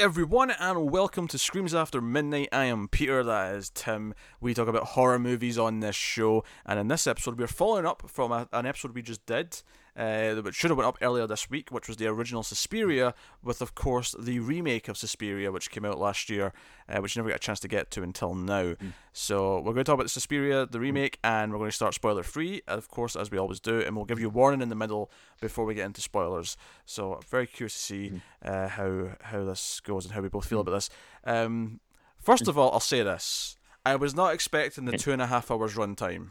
Everyone, and welcome to Screams After Midnight. I am Peter, that is Tim. We talk about horror movies on this show, and in this episode, we're following up from a, an episode we just did, uh, which should have went up earlier this week, which was the original Suspiria, with of course the remake of Suspiria, which came out last year, uh, which you never got a chance to get to until now. Hmm. So we're going to talk about the Suspiria, the remake, and we're going to start spoiler free, of course, as we always do, and we'll give you a warning in the middle before we get into spoilers. So I'm very curious to see Hmm. uh, how how this goes and how we both feel about this. Um, first of all, I'll say this: I was not expecting the two and a half hours runtime.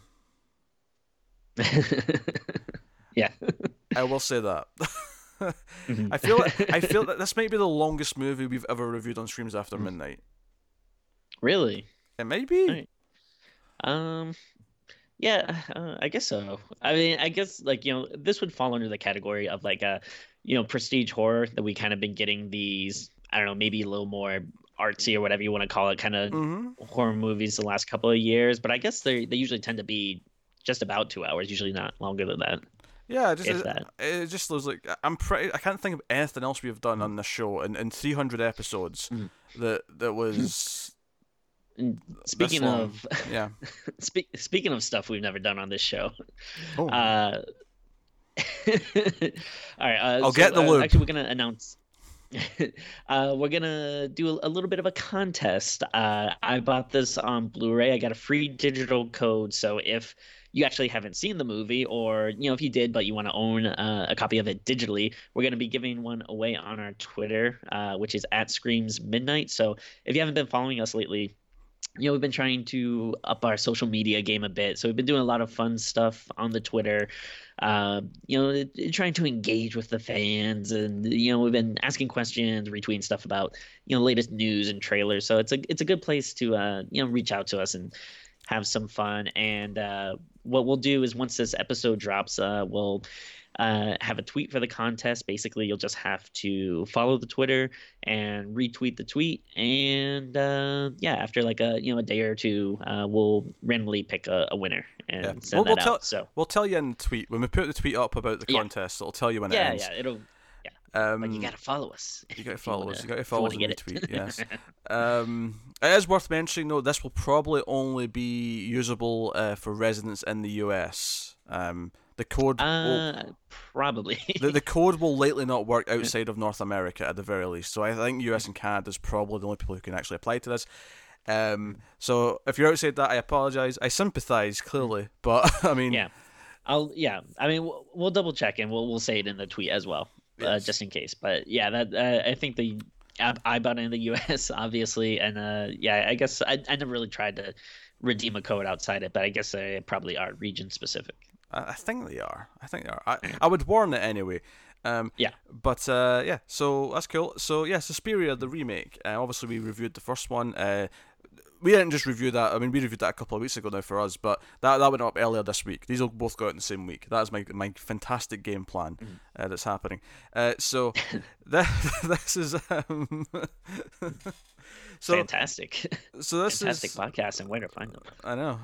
yeah. I will say that. Mhm. I feel I feel that this might be the longest movie we've ever reviewed on Screams After Midnight. really? It might be. Alright. Um. Yeah, uh, I guess so. I mean, I guess like you know, this would fall under the category of like a, you know, prestige horror that we kind of been getting these. I don't know, maybe a little more artsy or whatever you want to call it, kind of hmm horror movies the last couple of years. But I guess they they usually tend to be just about two hours, usually not longer than that. Yeah, it just it, it just looks like I'm pretty. I can't think of anything else we've done on this show in, in 300 episodes Mhm. that that was. Speaking of yeah. spe- speaking of stuff we've never done on this show, Oh. Uh, all right. Uh, I'll so, get the uh, loop. Actually, we're gonna announce. uh, we're gonna do a, little bit of a contest. Uh, I bought this on Blu-ray. I got a free digital code. So if you actually haven't seen the movie, or you know if you did but you want to own uh, a copy of it digitally, we're gonna be giving one away on our Twitter, uh, which is at Screams Midnight. So if you haven't been following us lately, you know, we've been trying to up our social media game a bit. So we've been doing a lot of fun stuff on the Twitter. Uh, you know, trying to engage with the fans, and you know, we've been asking questions, retweeting stuff about you know latest news and trailers. So it's a it's a good place to uh, you know reach out to us and have some fun. And uh, what we'll do is once this episode drops, uh, we'll uh, have a tweet for the contest. Basically, you'll just have to follow the Twitter and retweet the tweet, and uh, yeah, after like a you know a day or two, uh, we'll randomly pick a, a winner and Yeah. send We'll- that we'll out. So We'll tell you in the tweet when we put the tweet up about the Yeah. contest. It'll tell you when it yeah, ends. yeah, it'll. Um, But you gotta follow us. You gotta follow wanna- us. You gotta follow us wanna and it. retweet. Yes. um, it is worth mentioning though. This will probably only be usable uh, for residents in the US. Um, the code. will, Uh, probably. the, the code will likely not work outside of North America at the very least. So I think US and Canada is probably the only people who can actually apply to this. Um, so if you're outside that, I apologize. I sympathise clearly, but I mean, yeah, I'll. Yeah, I mean, we'll, we'll double check and we'll we'll say it in the tweet as well, uh, just in case. But yeah, that uh, I think the I bought in the U.S. obviously, and uh, yeah, I guess I I never really tried to redeem a code outside it, but I guess they probably are region specific. I, I think they are. I think they are. I, I would warn it anyway. Um, Yeah. But uh, yeah, so that's cool. So yeah, Suspiria the remake. Uh, obviously, we reviewed the first one. Uh, we didn't just review that. I mean, we reviewed that a couple of weeks ago now for us, but that that went up earlier this week. These will both go out in the same week. That is my my fantastic game plan uh, that's happening. Uh, so this this is um, so Fantastic, so this fantastic is podcast, and where to find them. I know.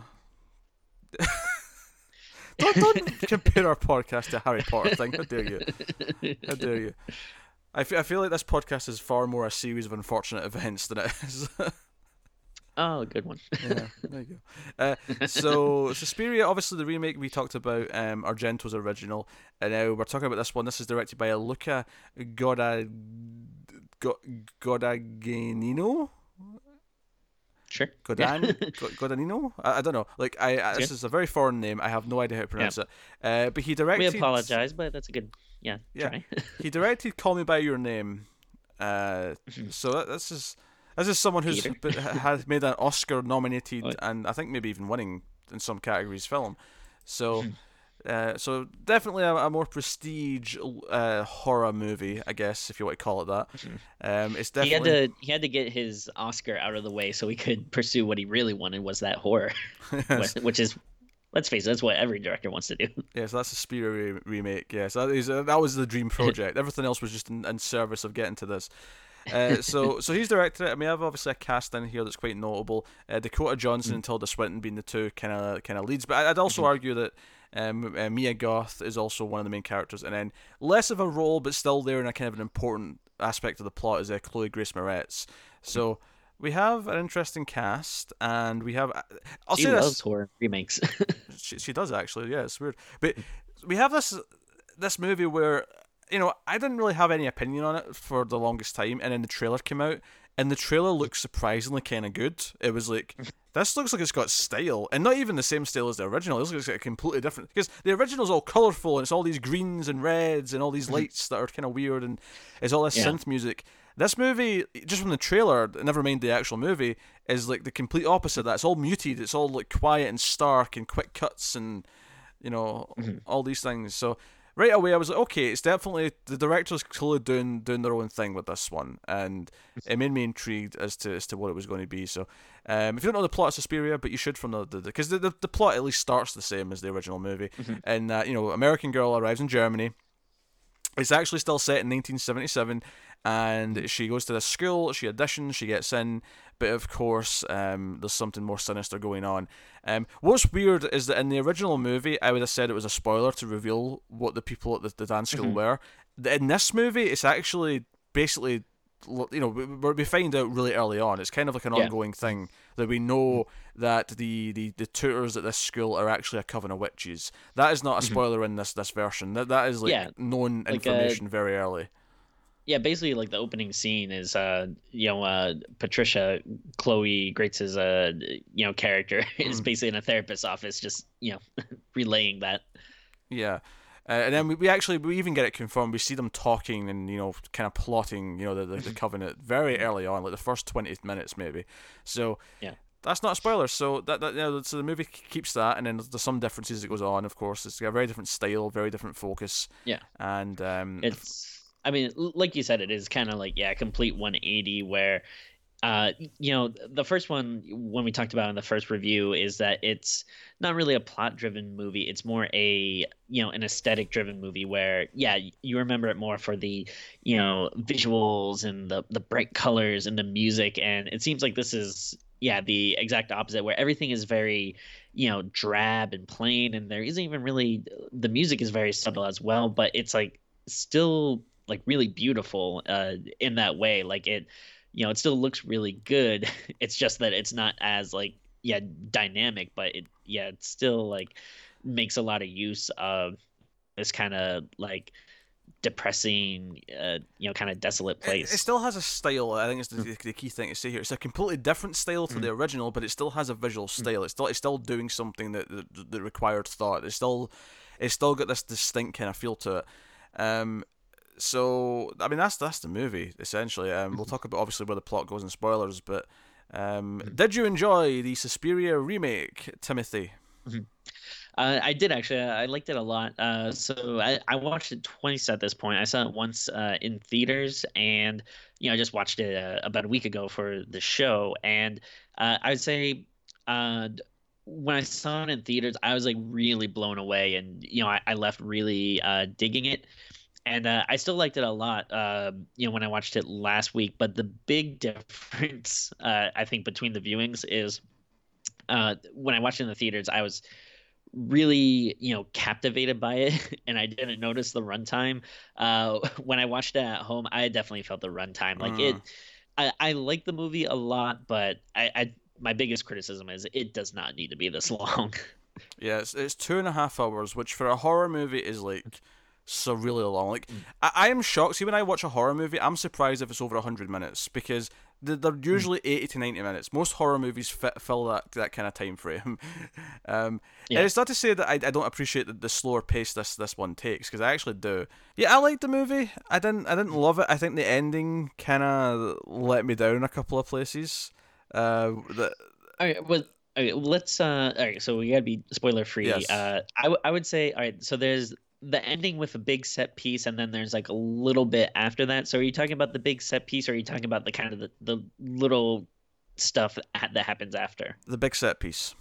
Don't, don't compare our podcast to Harry Potter thing. How dare you? How dare you? I fe- I feel like this podcast is far more a series of unfortunate events than it is. Oh, good one. yeah, there you go. Uh, so, Suspiria, obviously the remake we talked about, um, Argento's original, and now we're talking about this one. This is directed by Luca Goda, Go- Guadagnino. Sure. Godan, Go- Godanino. I, I don't know. Like I, I this is a very foreign name. I have no idea how to pronounce it. Uh, but he directed. we apologize, but that's a good. Yeah. Yeah. Try. He directed "Call Me by Your Name." Uh, so that, this is this is someone who's been- has made an Oscar-nominated Oh. and I think maybe even winning in some categories film. So. Uh, so definitely a, a more prestige uh, horror movie, I guess, if you want to call it that. Um, it's Hmm. he definitely had to he had to get his Oscar out of the way so he could pursue what he really wanted was that horror, Yes. which is let's face it, that's what every director wants to do. Yeah, so that's a Suspiria re- remake. Yes, that is uh, that was the dream project. Everything else was just in, in service of getting to this. Uh, so so he's directed it. I mean, I've obviously a cast in here that's quite notable. Uh, Dakota Johnson and Tilda Swinton being the two kind of kind of leads, but I'd also argue that um, uh, Mia Goth is also one of the main characters, and then less of a role, but still there in a kind of an important aspect of the plot is uh, Chloe Grace Moretz. So we have an interesting cast, and we have. uh, I'll she say loves this. horror remakes. She, she does actually. Yeah, it's weird, but we have this this movie where you know I didn't really have any opinion on it for the longest time, and then the trailer came out, and the trailer looks surprisingly kind of good. It was like this looks like it's got style, and not even the same style as the original. It looks like it's got a completely different because the original's all colorful and it's all these greens and reds and all these mm-hmm. lights that are kind of weird and it's all this Yeah. synth music. This movie, just from the trailer, never mind the actual movie, is like the complete opposite. of That it's all muted. It's all like quiet and stark and quick cuts and you know mm-hmm. all these things. So right away, I was like, okay, it's definitely the director's clearly doing doing their own thing with this one, and it made me intrigued as to as to what it was going to be. So um, if you don't know the plot of Suspiria, but you should from the because the, the, the plot at least starts the same as the original movie, and uh, you know, American girl arrives in Germany. It's actually still set in 1977, and she goes to this school. She auditions, she gets in, but of course, um, there's something more sinister going on. Um, what's weird is that in the original movie, I would have said it was a spoiler to reveal what the people at the, the dance school were. In this movie, it's actually basically, you know, we, we find out really early on. It's kind of like an Yeah. ongoing thing that we know that the, the, the tutors at this school are actually a coven of witches. That is not a spoiler in this this version. That that is like Yeah, known like, information very early. Yeah, basically, like the opening scene is, uh, you know, uh, Patricia, Chloe Grace's, uh, you know, character is Mm. basically in a therapist's office, just you know, relaying that. Yeah. Uh, and then we, we actually we even get it confirmed. We see them talking and you know kind of plotting you know the the, the covenant very early on, like the first twenty minutes maybe. So Yeah. that's not a spoiler. So that, that you know, so the movie keeps that, and then there's some differences that goes on. Of course, it's got a very different style, very different focus. Yeah. And um, It's, I mean, like you said, it is kind of like yeah, complete 180 where, uh, you know, the first one when we talked about in the first review is that it's not really a plot-driven movie. It's more a you know an aesthetic-driven movie where yeah, you remember it more for the you know visuals and the the bright colors and the music, and it seems like this is yeah the exact opposite where everything is very you know drab and plain and there isn't even really the music is very subtle as well but it's like still like really beautiful uh in that way like it you know it still looks really good it's just that it's not as like yeah dynamic but it yeah it still like makes a lot of use of this kind of like depressing uh you know kind of desolate place it still has a style. I think it's the, the, the key thing to say here. It's a completely different style to the original, but it still has a visual style. It's still it's still doing something that the, that required thought. It's still it's still got this distinct kind of feel to it. Um, so I mean that's that's the movie essentially. Um, we'll talk about obviously where the plot goes and spoilers, but um, did you enjoy the Suspiria remake, Timothy? Uh, I did actually. I liked it a lot. Uh, so I, I watched it twice at this point. I saw it once uh, in theaters, and you know I just watched it uh, about a week ago for the show. And uh, I would say uh, when I saw it in theaters, I was like really blown away, and you know I, I left really uh, digging it. And uh, I still liked it a lot, uh, you know, when I watched it last week. But the big difference, uh, I think, between the viewings is uh, when I watched it in the theaters, I was really you know captivated by it and i didn't notice the runtime uh when i watched it at home i definitely felt the runtime like it Mm. i i like the movie a lot but i i my biggest criticism is it does not need to be this long Yeah, it's, it's two and a half hours, which for a horror movie is like so really long. Like I, I am shocked. See, when I watch a horror movie, I'm surprised if it's over hundred minutes because they're, they're usually eighty to ninety minutes. Most horror movies fit, fill that that kind of time frame. um, Yeah. and it's not to say that I, I don't appreciate the, the slower pace this this one takes because I actually do. Yeah, I liked the movie. I didn't I didn't love it. I think the ending kind of let me down a couple of places. Uh, the, all right well okay, let's uh all right so we gotta be spoiler free Yes. uh I, w- I would say all right so there's the ending with a big set piece and then there's like a little bit after that so are you talking about the big set piece or are you talking about the kind of the, the little stuff that happens after the big set piece.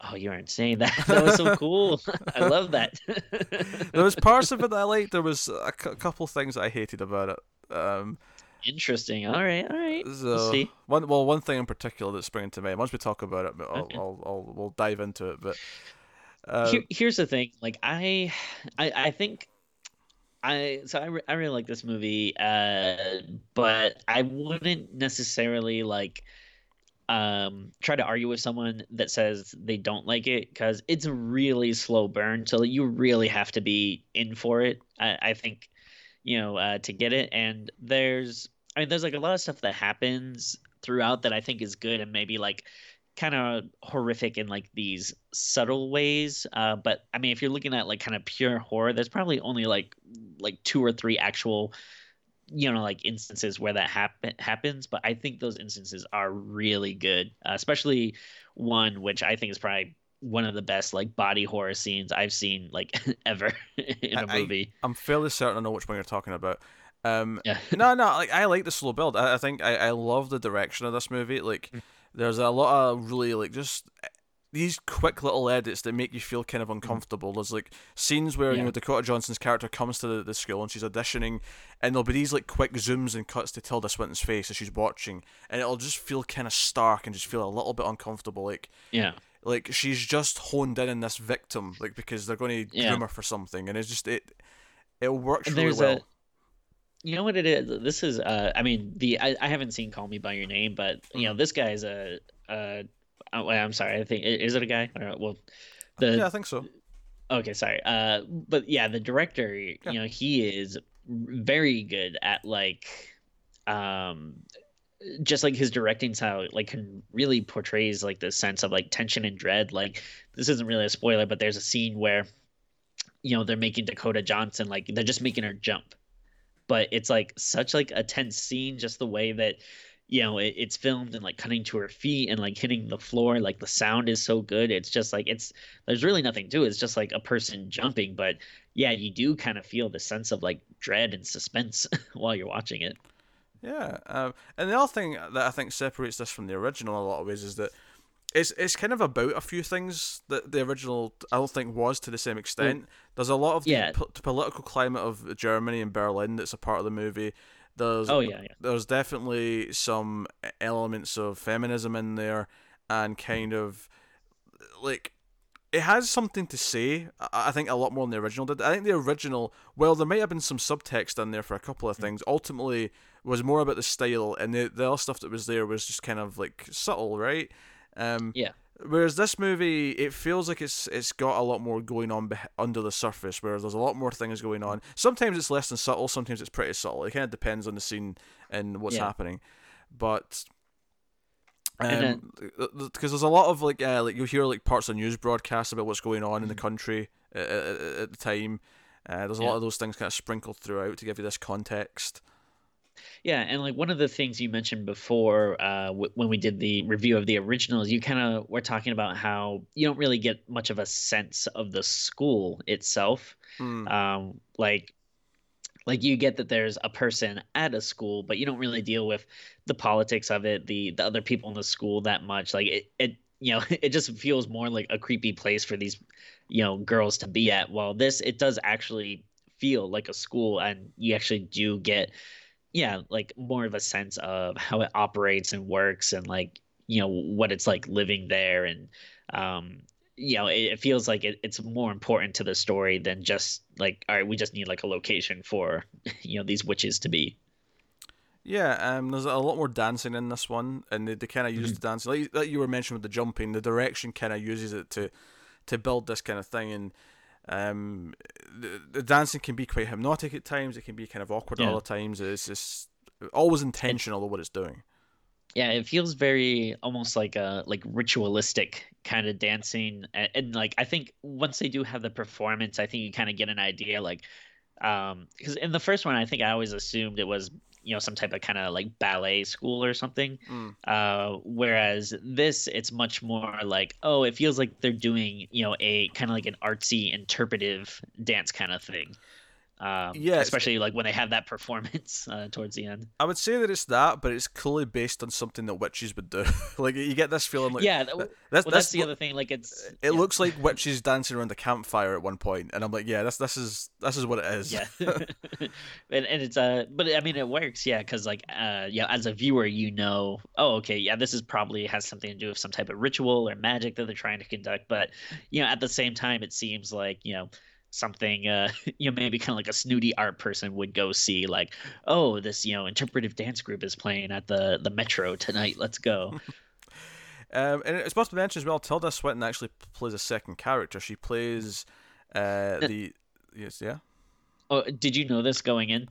Oh, you aren't saying that. That was so cool. I love that. there was parts of it that I liked. There was a couple things I hated about it. Um, Interesting. All right, all right. so We'll see. one well, one thing in particular that's springing to mind. Once we talk about it, I'll, Okay. I'll, I'll we'll dive into it. But uh, Here, here's the thing. Like I, I, I think I so I, re- I really like this movie, uh, but I wouldn't necessarily like um try to argue with someone that says they don't like it because it's a really slow burn. So you really have to be in for it. I, I think you know uh, to get it. And there's I mean there's like a lot of stuff that happens throughout that I think is good and maybe like kind of horrific in like these subtle ways. Uh, but I mean, if you're looking at like kind of pure horror, there's probably only like like two or three actual, you know, like instances where that happen happens. But I think those instances are really good, uh, especially one which I think is probably one of the best like body horror scenes I've seen like ever in a movie. I, am fairly certain I know which one you're talking about. Um, yeah. no, no, like I like the slow build. I, I think I, I love the direction of this movie. Like, mm. There's a lot of really like just these quick little edits that make you feel kind of mm. uncomfortable. There's like scenes where yeah. you know Dakota Johnson's character comes to the, the school and she's auditioning, and there'll be these like quick zooms and cuts to Tilda Swinton's face as she's watching, and it'll just feel kind of stark and just feel a little bit uncomfortable. Like yeah, like she's just honed in on this victim, like because they're going to yeah. groom her for something, and it's just it it works really well. A you know what it is? This is uh I mean the I, I haven't seen Call Me by Your Name, but you know mm-hmm. this guy's a uh oh, I'm sorry, I think is it a guy? Or, well, the yeah, I think so. Okay, sorry. Uh, but yeah, the director, yeah. you know, he is very good at like, um, just like his directing style, like can really portrays like the sense of like tension and dread. Like this isn't really a spoiler, but there's a scene where, you know, they're making Dakota Johnson like they're just making her jump but it's like such like a tense scene just the way that you know it, it's filmed and like cutting to her feet and like hitting the floor like the sound is so good. It's just like it's there's really nothing to it. It's just like a person jumping but yeah you do kind of feel the sense of like dread and suspense while you're watching it. Yeah um, and the other thing that i think separates this from the original in a lot of ways is that it's it's kind of about a few things that the original I don't think was to the same extent. Mm. There's a lot of the yeah. po- political climate of Germany and Berlin that's a part of the movie. There's oh yeah, yeah. there's definitely some elements of feminism in there and kind of like it has something to say. I think a lot more than the original did. I think the original, well, there might have been some subtext in there for a couple of mm. things. Ultimately, was more about the style, and the the other stuff that was there was just kind of like subtle, right? Um, yeah. Whereas this movie, it feels like it's it's got a lot more going on be- under the surface. Whereas there's a lot more things going on. Sometimes it's less than subtle. Sometimes it's pretty subtle. It kind of depends on the scene and what's yeah. happening. But because um, there's a lot of like uh, like you'll hear like parts of news broadcasts about what's going on mm-hmm. in the mm-hmm. country at, at, at the time. Uh, there's a yeah. lot of those things kind of sprinkled throughout to give you this context. Yeah, and like one of the things you mentioned before uh, w- when we did the review of the originals, you kind of were talking about how you don't really get much of a sense of the school itself. Mm. Um, like, like you get that there's a person at a school, but you don't really deal with the politics of it, the the other people in the school that much. Like it, it you know, it just feels more like a creepy place for these, you know, girls to be at. While this, it does actually feel like a school, and you actually do get yeah, like more of a sense of how it operates and works and like, you know, what it's like living there. And, um, you know, it, it feels like it, it's more important to the story than just like, all right, we just need like a location for, you know, these witches to be. Yeah, um, there's a lot more dancing in this one, and they, they kind of use mm-hmm. the dancing, like, like you were mentioning with the jumping. The direction kind of uses it to to build this kind of thing, and um, the, the dancing can be quite hypnotic at times. It can be kind of awkward yeah. at other times. It's just always intentional of what it's doing. Yeah, it feels very almost like a like ritualistic kind of dancing, and, and like I think once they do have the performance, I think you kind of get an idea like um because in the first one i think i always assumed it was you know some type of kind of like ballet school or something mm. uh, whereas this it's much more like oh it feels like they're doing you know a kind of like an artsy interpretive dance kind of thing um, yeah, especially like when they have that performance uh, towards the end. I would say that it's that, but it's clearly based on something that witches would do. like you get this feeling like yeah, that's, well, that's the other thing. Like it's it yeah. looks like witches dancing around the campfire at one point, and I'm like, yeah, this this is this is what it is. Yeah, and, and it's uh, but I mean it works, yeah, because like uh, yeah, as a viewer, you know, oh okay, yeah, this is probably has something to do with some type of ritual or magic that they're trying to conduct, but you know, at the same time, it seems like you know something uh you know maybe kind of like a snooty art person would go see like oh this you know interpretive dance group is playing at the the metro tonight let's go. Um, and it's supposed to be mentioned as well tilda swinton actually plays a second character. She plays uh the yes yeah? Oh did you know this going in?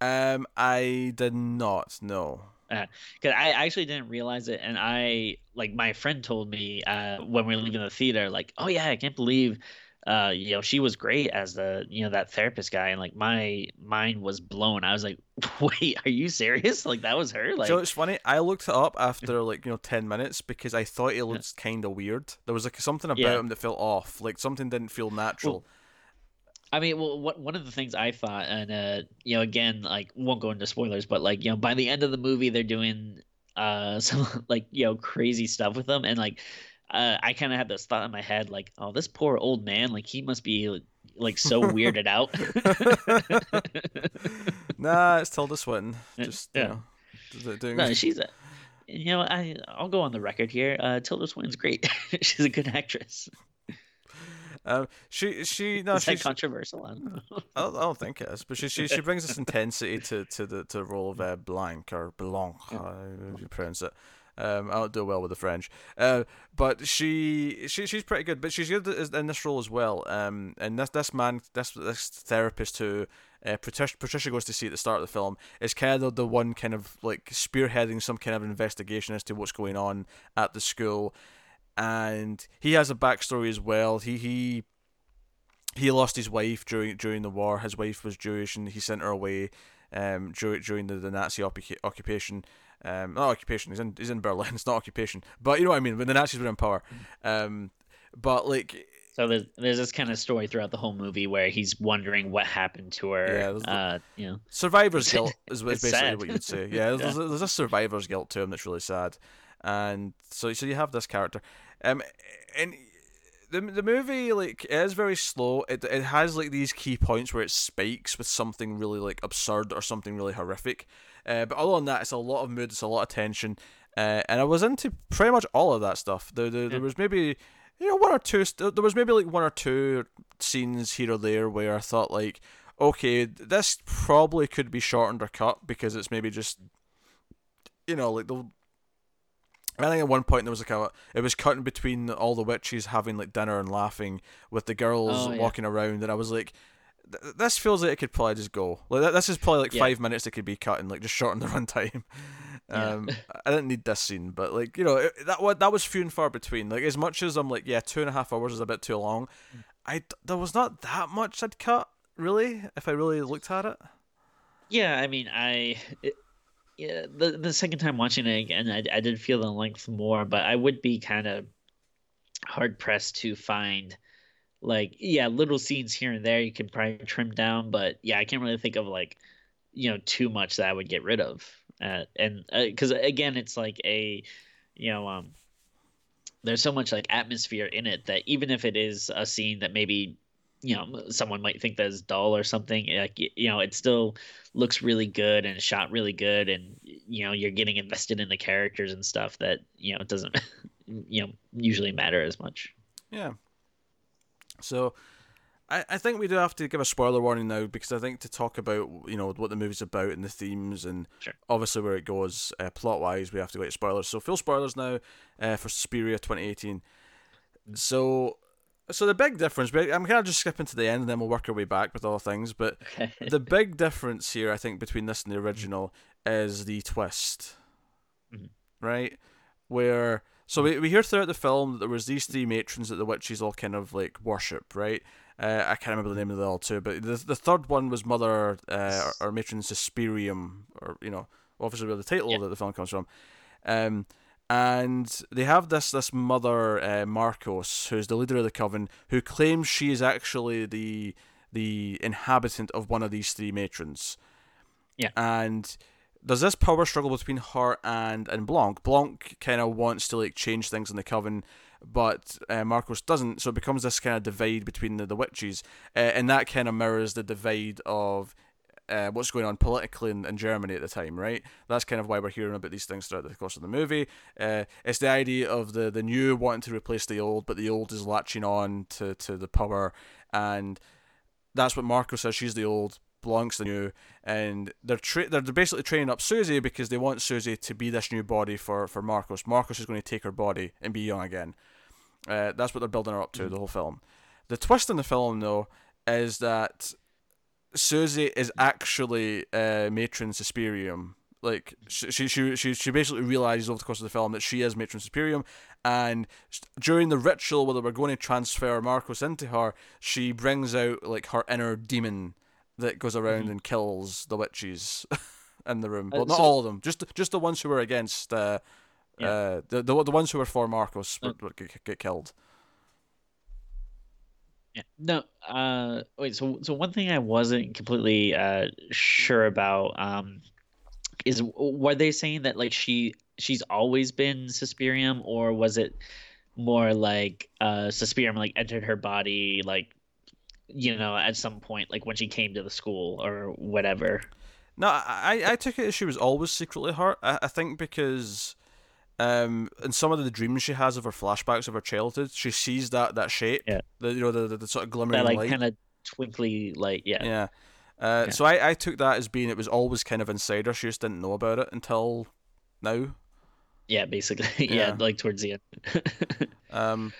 Um i did not know because uh, I actually didn't realize it, and I like my friend told me uh, when we were leaving the theater, like, oh yeah, I can't believe uh, you know, she was great as the, you know, that therapist guy. And like my mind was blown. I was like, wait, are you serious? Like that was her? Like, so it's funny. I looked it up after like, you know, 10 minutes because I thought it looked kind of weird. There was like something about yeah. him that felt off. Like something didn't feel natural. Well, I mean, well, what one of the things I thought, and uh, you know, again, like won't go into spoilers, but like, you know, by the end of the movie, they're doing uh some like you know crazy stuff with them, and like uh, I kind of had this thought in my head, like, oh, this poor old man, like he must be like so weirded out. nah, it's Tilda Swinton. Just yeah. you know, doing. No, she's a. You know, I I'll go on the record here. Uh, Tilda Swinton's great. she's a good actress. Um, she she no, she's controversial. I don't, I don't, I don't think it is, but she she, she brings this intensity to, to the to the role of uh, Blanc or Blanc, uh, you pronounce it. Um, I don't do well with the French, uh, but she, she she's pretty good. But she's good in this role as well. Um, and this this man, this this therapist who uh, Patricia, Patricia goes to see at the start of the film is kind of the one kind of like spearheading some kind of investigation as to what's going on at the school, and he has a backstory as well. He he he lost his wife during during the war. His wife was Jewish, and he sent her away um, during during the, the Nazi occupation. Um, not occupation. He's in he's in Berlin. It's not occupation, but you know what I mean. When the Nazis were in power, um, but like. So there's there's this kind of story throughout the whole movie where he's wondering what happened to her. Yeah, uh, you know, survivor's guilt is, is basically sad. what you'd say. Yeah, yeah. There's, there's a survivor's guilt to him that's really sad, and so so you have this character, um, and the the movie like is very slow. It it has like these key points where it spikes with something really like absurd or something really horrific, uh, but other than that, it's a lot of mood, it's a lot of tension, uh, and I was into pretty much all of that stuff. There, there, yeah. there was maybe you know one or two. There was maybe like one or two scenes here or there where I thought like, okay, this probably could be shortened or cut because it's maybe just, you know, like the. I think at one point there was like a it was cutting between all the witches having like dinner and laughing with the girls oh, yeah. walking around, and I was like, this feels like it could probably just go. Like this is probably like yeah. five minutes that could be cut and like just shorten the runtime. Um, yeah. I didn't need this scene, but like you know it, that that was few and far between. Like as much as I'm like, yeah, two and a half hours is a bit too long. Mm. I there was not that much I'd cut really if I really looked at it. Yeah, I mean, I it, yeah the the second time watching it again, I I did feel the length more, but I would be kind of hard pressed to find like yeah little scenes here and there you could probably trim down but yeah i can't really think of like you know too much that i would get rid of. Uh, and because uh, again it's like a you know um there's so much like atmosphere in it that even if it is a scene that maybe you know someone might think that is dull or something like you know it still looks really good and shot really good and you know you're getting invested in the characters and stuff that you know it doesn't you know usually matter as much. Yeah so I, I think we do have to give a spoiler warning now because I think to talk about you know what the movie's about and the themes and sure. obviously where it goes uh, plot wise we have to go to spoilers. So full spoilers now uh, for Suspiria 2018. So so the big difference, I'm kind of just skipping to the end and then we'll work our way back with all things. But the big difference here, I think, between this and the original is the twist, mm-hmm. right? Where so we, we hear throughout the film that there was these three matrons that the witches all kind of like worship, right? Uh, I can't remember the name of the all two, but the the third one was Mother uh, or, or Matron Suspirium, or you know, obviously where the title yeah. that the film comes from. Um, and they have this this mother uh, Markos, who's the leader of the coven, who claims she is actually the the inhabitant of one of these three matrons. Yeah, and there's this power struggle between her and and Blanc. Blanc kind of wants to like change things in the coven, but uh, Markos doesn't. So it becomes this kind of divide between the, the witches, uh, and that kind of mirrors the divide of uh, what's going on politically in, in, Germany at the time, right? That's kind of why we're hearing about these things throughout the course of the movie. Uh, it's the idea of the, the new wanting to replace the old, but the old is latching on to, to the power, and that's what Marco says. She's the old, belongs to the new, and they're tra- they're basically training up Susie because they want Susie to be this new body for for Markos. Markos is going to take her body and be young again. Uh, that's what they're building her up to the whole film. The twist in the film, though, is that Susie is actually uh, Matron Suspirium. Like she, she she she basically realizes over the course of the film that she is Matron Suspirium, and during the ritual where they were going to transfer Markos into her, she brings out like her inner demon that goes around mm-hmm. and kills the witches in the room. Uh, not so, all of them, just just the ones who were against. Uh, yeah. uh, the, the the ones who were for Markos uh, get, get killed. Yeah. No. Uh. Wait. So so one thing I wasn't completely uh sure about um is were they saying that like she she's always been Suspirium or was it more like uh Suspirium like entered her body like you know at some point like when she came to the school or whatever. No, I I took it as she was always secretly hurt. I, I think because um, in some of the dreams she has of her flashbacks of her childhood, she sees that that shape, yeah. the you know the, the, the sort of glimmering that, like, light, kind of twinkly light, yeah, yeah. Uh, yeah. So I, I took that as being it was always kind of inside her. She just didn't know about it until now. Yeah, basically, yeah, yeah like towards the end. um,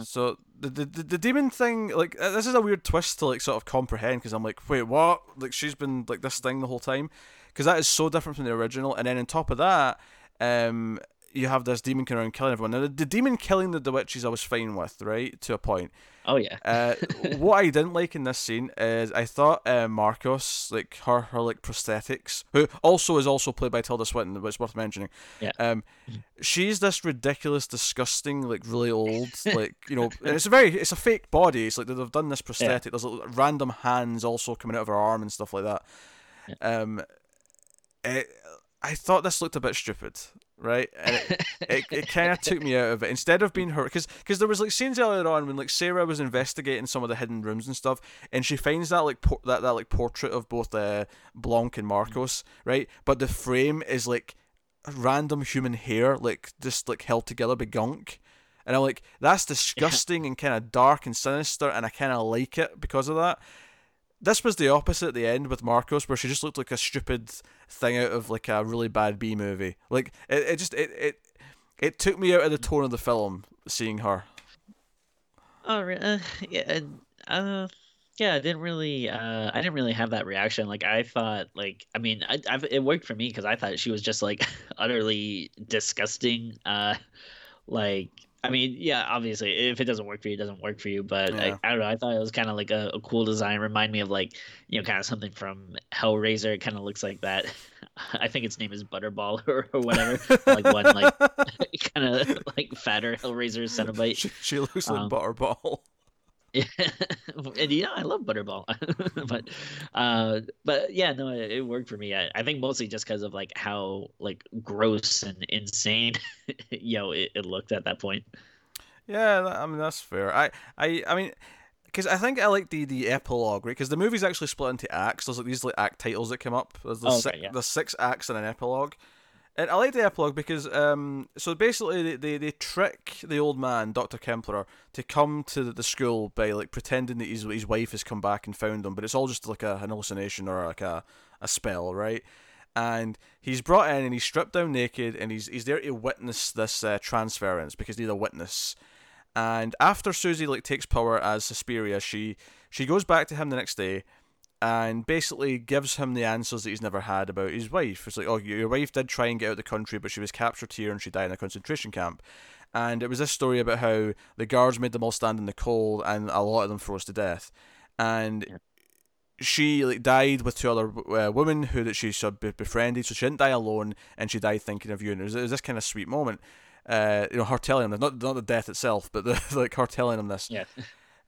so the, the the demon thing, like uh, this is a weird twist to like sort of comprehend because I'm like, wait, what? Like she's been like this thing the whole time, because that is so different from the original. And then on top of that, um, you have this demon coming around killing everyone. Now, the, the demon killing the, the witches, I was fine with, right to a point. Oh yeah. uh, what I didn't like in this scene is I thought uh, Markos, like her, her like prosthetics, who also is also played by Tilda Swinton, but it's worth mentioning. Yeah. Um, she's this ridiculous, disgusting, like really old, like you know, it's a very, it's a fake body. It's like they've done this prosthetic. Yeah. There's like, random hands also coming out of her arm and stuff like that. Yeah. Um, it, I thought this looked a bit stupid right? And it, it, it kind of took me out of it. Instead of being hurt, because because there was like scenes earlier on when like Sarah was investigating some of the hidden rooms and stuff, and she finds that like por- that that like portrait of both uh, Blanc and Markos, right? But the frame is like random human hair, like just like held together by gunk. And I'm like, that's disgusting and kind of dark and sinister, and I kind of like it because of that this was the opposite at the end with Markos, where she just looked like a stupid thing out of like a really bad B movie. Like it, it just it, it it took me out of the tone of the film seeing her. Oh uh, yeah, uh, yeah. I didn't really, uh, I didn't really have that reaction. Like I thought, like I mean, I, I've, it worked for me because I thought she was just like utterly disgusting. Uh, like I mean, yeah, obviously, if it doesn't work for you, it doesn't work for you. But yeah. I, I, don't know. I thought it was kind of like a, a, cool design. Remind me of like, you know, kind of something from Hellraiser. It kind of looks like that. I think its name is Butterball or, or whatever. like one like kind of like fatter Hellraiser Cenobite. She, she looks like um, Butterball. Yeah, and you know I love Butterball, but uh, but yeah, no, it, it worked for me. I, I think mostly just because of like how like gross and insane, you know, it, it looked at that point. Yeah, I mean that's fair. I I I mean because I think I like the the epilogue, right? Because the movie's actually split into acts. There's like these like act titles that come up. There's the, oh, okay, six, yeah. the six acts and an epilogue. And I like the epilogue because um, so basically they, they, they trick the old man, Doctor Kempler, to come to the school by like pretending that his his wife has come back and found him, but it's all just like a, an hallucination or like a, a spell, right? And he's brought in and he's stripped down naked and he's he's there to witness this uh, transference because he's a witness. And after Susie like takes power as Suspiria, she she goes back to him the next day and basically gives him the answers that he's never had about his wife. It's like, oh, your wife did try and get out of the country, but she was captured here and she died in a concentration camp. And it was this story about how the guards made them all stand in the cold and a lot of them froze to death. And yeah. she like died with two other uh, women who that she sort of befriended, so she didn't die alone, and she died thinking of you. And it was, it was this kind of sweet moment. Uh, you know, her telling him not not the death itself, but the like her telling him this. Yeah.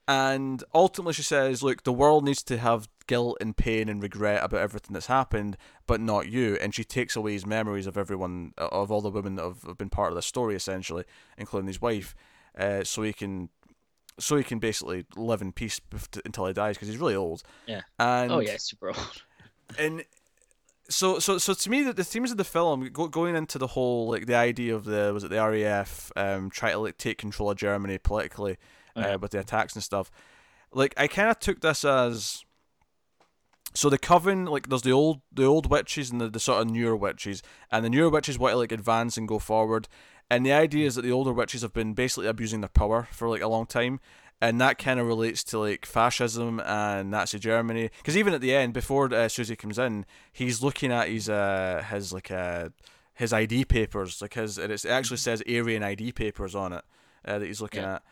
And ultimately, she says, "Look, the world needs to have guilt and pain and regret about everything that's happened, but not you." And she takes away his memories of everyone, of all the women that have, have been part of the story, essentially, including his wife, uh, so he can, so he can basically live in peace until he dies because he's really old. Yeah. And oh yeah, super old. and so so so to me the, the themes of the film go, going into the whole like the idea of the was it the RAF um try to like take control of Germany politically uh, with the attacks and stuff like I kind of took this as so the coven like there's the old the old witches and the, the sort of newer witches and the newer witches want to like advance and go forward and the idea is that the older witches have been basically abusing their power for like a long time and that kind of relates to like fascism and Nazi Germany. Because even at the end, before uh, Susie comes in, he's looking at his uh his like uh his ID papers, like his it actually says Aryan ID papers on it uh, that he's looking yeah. at,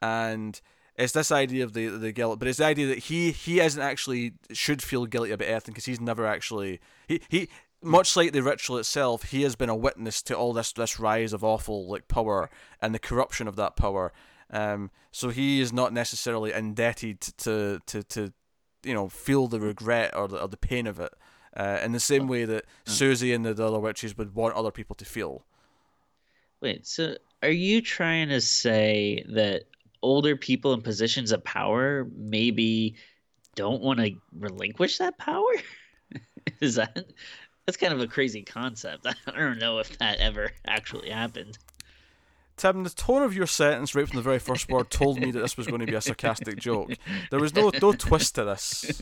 and it's this idea of the the guilt, but it's the idea that he he isn't actually should feel guilty about anything because he's never actually he he much like the ritual itself, he has been a witness to all this this rise of awful like power and the corruption of that power, um, so he is not necessarily indebted to to, to you know feel the regret or the, or the pain of it uh, in the same way that mm. Susie and the other witches would want other people to feel. Wait, so are you trying to say that older people in positions of power maybe don't want to relinquish that power? is that that's kind of a crazy concept? I don't know if that ever actually happened. Tim, the tone of your sentence right from the very first word told me that this was going to be a sarcastic joke. There was no no twist to this.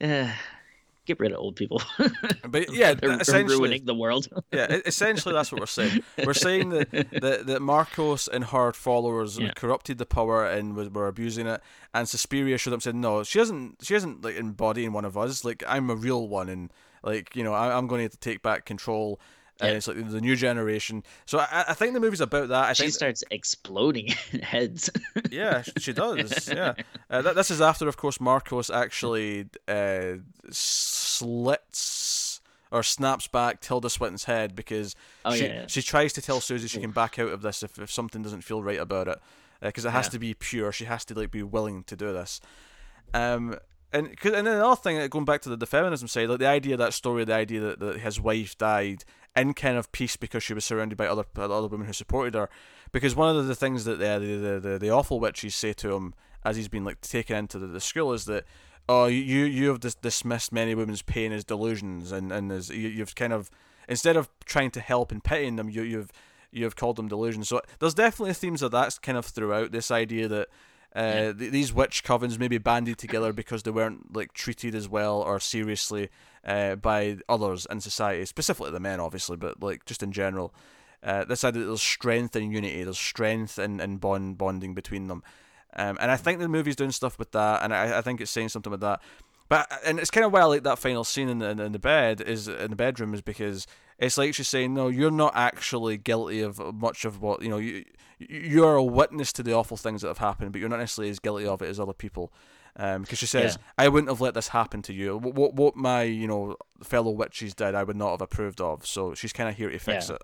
Get rid of old people. but yeah, they're, essentially they're ruining the world. yeah, essentially that's what we're saying. We're saying that that, that Markos and her followers yeah. corrupted the power and was, were abusing it, and Suspiria showed up and said, "No, she isn't. She isn't like embodying one of us. Like I'm a real one, and like you know, I, I'm going to, to take back control." And it's like the new generation. So I, I think the movie's about that. I she think starts exploding heads. yeah, she does. Yeah, uh, th- this is after, of course, Markos actually uh, slits or snaps back Tilda Swinton's head because oh, she yeah. she tries to tell Susie she can back out of this if, if something doesn't feel right about it because uh, it has yeah. to be pure. She has to like be willing to do this. Um, and cause, and then another thing, going back to the, the feminism side, like the idea that story, the idea that, that his wife died in kind of peace because she was surrounded by other other women who supported her. Because one of the things that uh, the the the, the awful witches say to him as he's been like taken into the, the school is that oh you you have dis- dismissed many women's pain as delusions and and as you, you've kind of instead of trying to help and pitying them you you've you've called them delusions. So there's definitely themes of that kind of throughout this idea that uh, th- these witch covens maybe banded together because they weren't like treated as well or seriously uh, by others in society, specifically the men, obviously, but like just in general. Uh, this idea that there's strength in unity, there's strength in, in bond bonding between them, um, and I think the movie's doing stuff with that, and I, I think it's saying something with that. But and it's kind of why I like that final scene in the in the bed is in the bedroom is because it's like she's saying, no, you're not actually guilty of much of what you know. You you're a witness to the awful things that have happened, but you're not necessarily as guilty of it as other people. Because um, she says, yeah. "I wouldn't have let this happen to you. What, what, what my you know fellow witches did, I would not have approved of." So she's kind of here to fix yeah. it.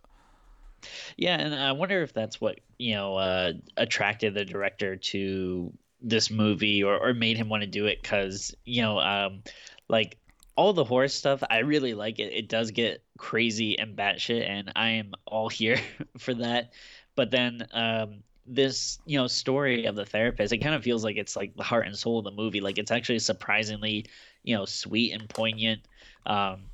Yeah, and I wonder if that's what you know uh, attracted the director to this movie, or, or made him want to do it, because you know, um, like all the horror stuff, I really like it. It does get crazy and batshit, and I am all here for that. But then um, this, you know, story of the therapist, it kind of feels like it's like the heart and soul of the movie. Like it's actually surprisingly, you know, sweet and poignant. Um,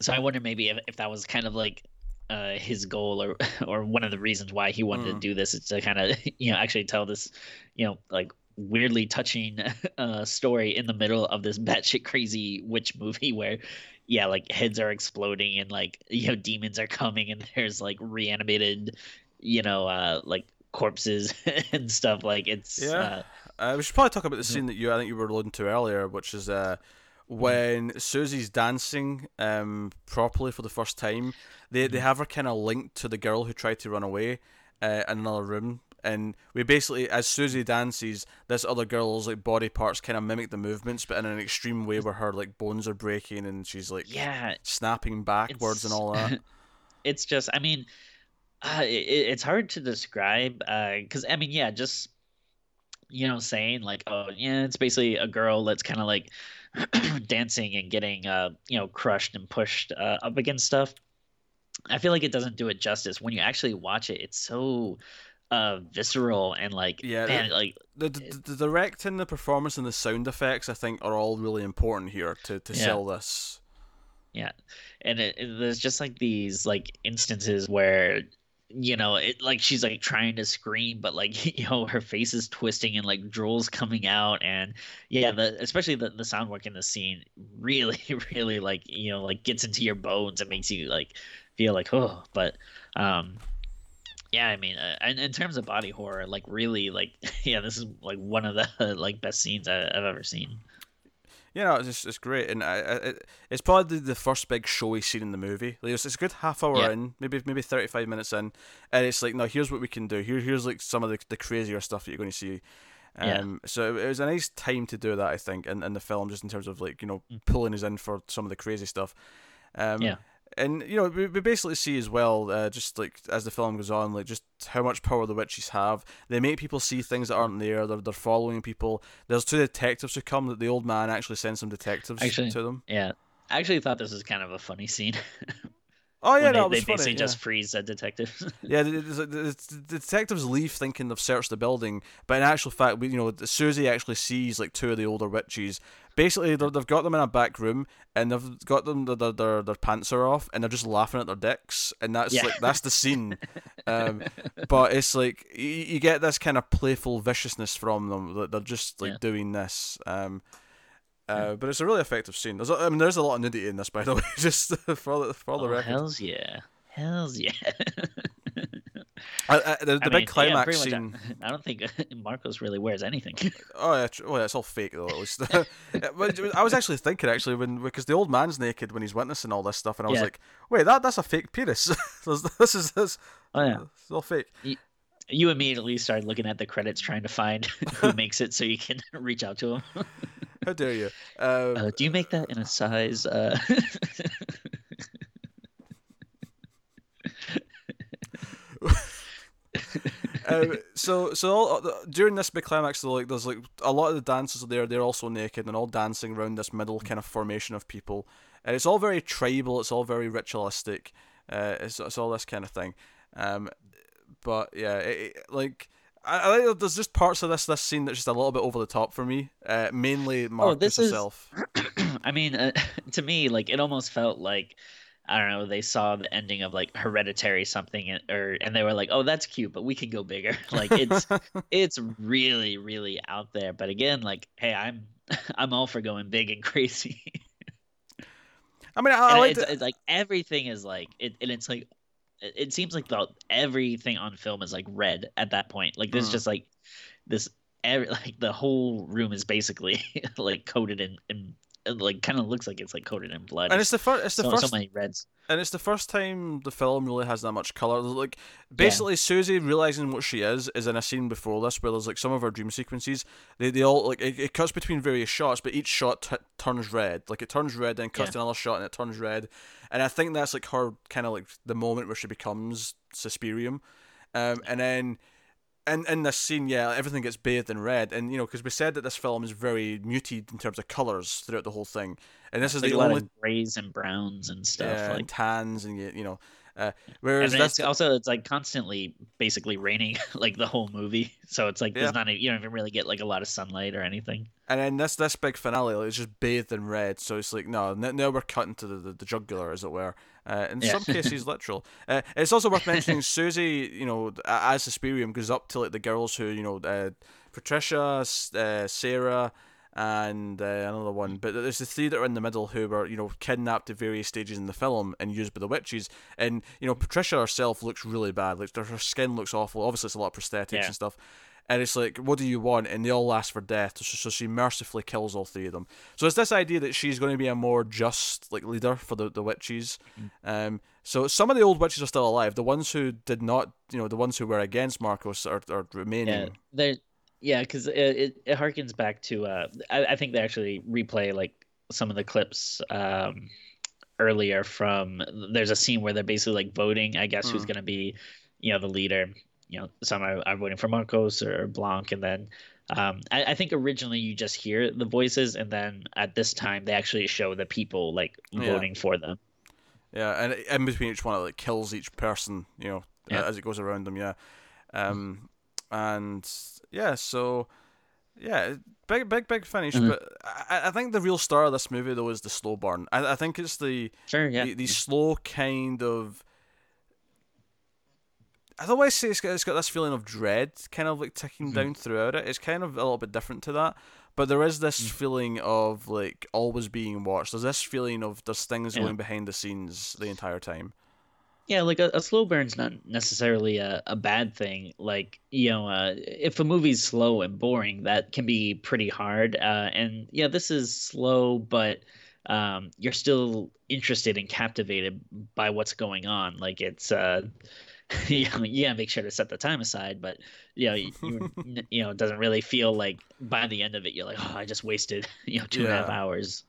so I wonder maybe if, if that was kind of like uh, his goal or or one of the reasons why he wanted mm. to do this is to kind of you know actually tell this you know like weirdly touching uh, story in the middle of this batshit crazy witch movie where yeah like heads are exploding and like you know demons are coming and there's like reanimated you know, uh, like corpses and stuff. Like it's yeah. Uh, uh, we should probably talk about the scene that you I think you were alluding to earlier, which is uh, when Susie's dancing um, properly for the first time. They they mm-hmm. have her kind of linked to the girl who tried to run away uh, in another room. And we basically, as Susie dances, this other girl's like body parts kind of mimic the movements, but in an extreme way where her like bones are breaking and she's like yeah snapping backwards and all that. It's just, I mean, uh, it, it's hard to describe because uh, I mean, yeah, just you know, saying like, oh, yeah, it's basically a girl that's kind of like dancing and getting, uh, you know, crushed and pushed uh, up against stuff. I feel like it doesn't do it justice when you actually watch it. It's so uh visceral and like Yeah, man, like The, the, the directing, the performance, and the sound effects, I think, are all really important here to, to Yeah. sell this. Yeah, and it, it- there's just like these like instances where you know it like she's like trying to scream, but like you know her face is twisting and like drool's coming out, and yeah, the especially the the sound work in the scene really really like you know like gets into your bones and makes you like feel like oh, but um. Yeah, I mean, uh, and in terms of body horror, like really, like yeah, this is like one of the like best scenes I, I've ever seen. You know, it's just, it's great, and I, it, it's probably the first big showy scene in the movie. Like, it's, it's a good half hour Yeah. in, maybe maybe thirty five minutes in, and it's like, no, here's what we can do. Here, here's like some of the, the crazier stuff that you're going to see. Yeah. Um, so it was a nice time to do that, I think, in, in the film, just in terms of like you know pulling us in for some of the crazy stuff. Um, Mm. Yeah. And you know, we, we basically see as well, uh, just like as the film goes on, like just how much power the witches have. They make people see things that aren't there. They're, they're following people. There's two detectives who come. That the old man actually sends some detectives Actually, to them. Yeah, I actually thought this was kind of a funny scene. Oh yeah, when no, they, was they funny. basically yeah. just freeze a detective. Yeah, the, the, the, the detectives leave thinking they've searched the building, but in actual fact, we, you know, Susie actually sees like two of the older witches. Basically, they've got them in a back room, and they've got them their their, their, pants are off, and they're just laughing at their dicks, and that's Yeah. like that's the scene. Um, but it's like you, you get this kind of playful viciousness from them that they're just like Yeah. doing this. Um, uh, but it's a really effective scene. There's, a, I mean, there's a lot of nudity in this, by the way, just for the for the oh, record. hell's yeah, hell's yeah. I, I, the the big mean, yeah, climax much, scene. I, I don't think Markos really wears anything. Oh yeah, tr- well, yeah, it's all fake though. At least, I was actually thinking actually when because the old man's naked when he's witnessing all this stuff, and I was Yeah. like, wait, that that's a fake penis. this, this is this. Oh yeah. it's all fake. you immediately started looking at the credits trying to find who makes it so you can reach out to him. How dare you? Um, Uh, do you make that in a size? Uh... um, so so all, during this big climax, though, like there's like a lot of the dancers are there. They're also naked and all dancing around this middle kind of formation of people, and it's all very tribal. It's all very ritualistic. Uh, it's it's all this kind of thing. Um, but yeah, it, it- like. I, there's just parts of this this scene that's just a little bit over the top for me. Uh, mainly Markos Oh, this is- I mean, uh, to me, like it almost felt like I don't know. They saw the ending of like Hereditary something, and- or and they were like, "Oh, that's cute, but we can go bigger." Like it's it's really really out there. But again, like, hey, I'm I'm all for going big and crazy. I mean, I, I like it's, it's like everything is like it, and it's like it, seems like the everything on film is like red at that point. Like this, Mm. just like this every, like the whole room is basically like coated in in like kind of looks like it's like coated in blood. and it's the first. It's the so, first. so many reds. and it's the first time the film really has that much color. Like basically, Susie realizing what she is is in a scene before this where there's like some of her dream sequences. They they all like it, it cuts between various shots, but each shot t- turns red. Like it turns red, then cuts Yeah. to another shot, and it turns red. And I think that's like her kind of like the moment where she becomes Suspirium, um, and then. In, in this scene, yeah, everything gets bathed in red, and you know, because we said that this film is very muted in terms of colors throughout the whole thing, and this is Like the only grays and browns and stuff. yeah, like and tans and you know, uh, whereas that's it's also it's like constantly basically raining like the whole movie. So it's like Yeah. there's not a, you don't even really get like a lot of sunlight or anything. and then this this big finale like, it's just bathed in red. So it's like no, n- now we're cutting to the, the, the jugular, as it were. Uh, in Yeah. some cases, literal. Uh, it's also worth mentioning Susie, you know, as Suspirium goes up to like the girls who you know, uh, Patricia, uh, Sarah. And uh, another one, but there's the three that are in the middle who were, you know, kidnapped at various stages in the film and used by the witches. And you know, Patricia herself looks really bad. Like her skin looks awful. Obviously, it's a lot of prosthetics Yeah. and stuff. And it's like, what do you want? And they all ask for death. So, so she mercifully kills all three of them. So it's this idea that she's going to be a more just like leader for the, the witches. Um, so some of the old witches are still alive. The ones who did not, you know, the ones who were against Markos are, are remaining. Yeah, there. Yeah, because it, it it harkens back to uh, I, I think they actually replay like some of the clips um earlier from. There's a scene where they're basically like voting. I guess who's Mm. gonna be, you know, the leader. You know, some are, are voting for Markos or Blanc, and then. Um, I, I think originally you just hear the voices, and then at this time they actually show the people like Yeah. voting for them. Yeah, and in between each one, it like kills each person, you know, Yeah. as it goes around them. Yeah, Um, and yeah, so yeah, big, big, big finish. Mhm. But I, I think the real star of this movie though is the slow burn. I, I think it's the Sure, yeah. the, the slow kind of. I don't want to say it's got, it's got this feeling of dread, kind of like ticking Mhm. down throughout it. It's kind of a little bit different to that, but there is this Mm. feeling of like always being watched. There's this feeling of there's things Yeah. going behind the scenes the entire time. Yeah, like a, a slow burn's not necessarily a, a bad thing. Like, you know, uh, if a movie's slow and boring, that can be pretty hard. Uh, and yeah, this is slow, but um, you're still interested and captivated by what's going on. Like, it's, uh, you know, you gotta make sure to set the time aside, but, you know, you, you, you know, it doesn't really feel like by the end of it, you're like, oh, I just wasted, you know, two and a half Yeah. hours.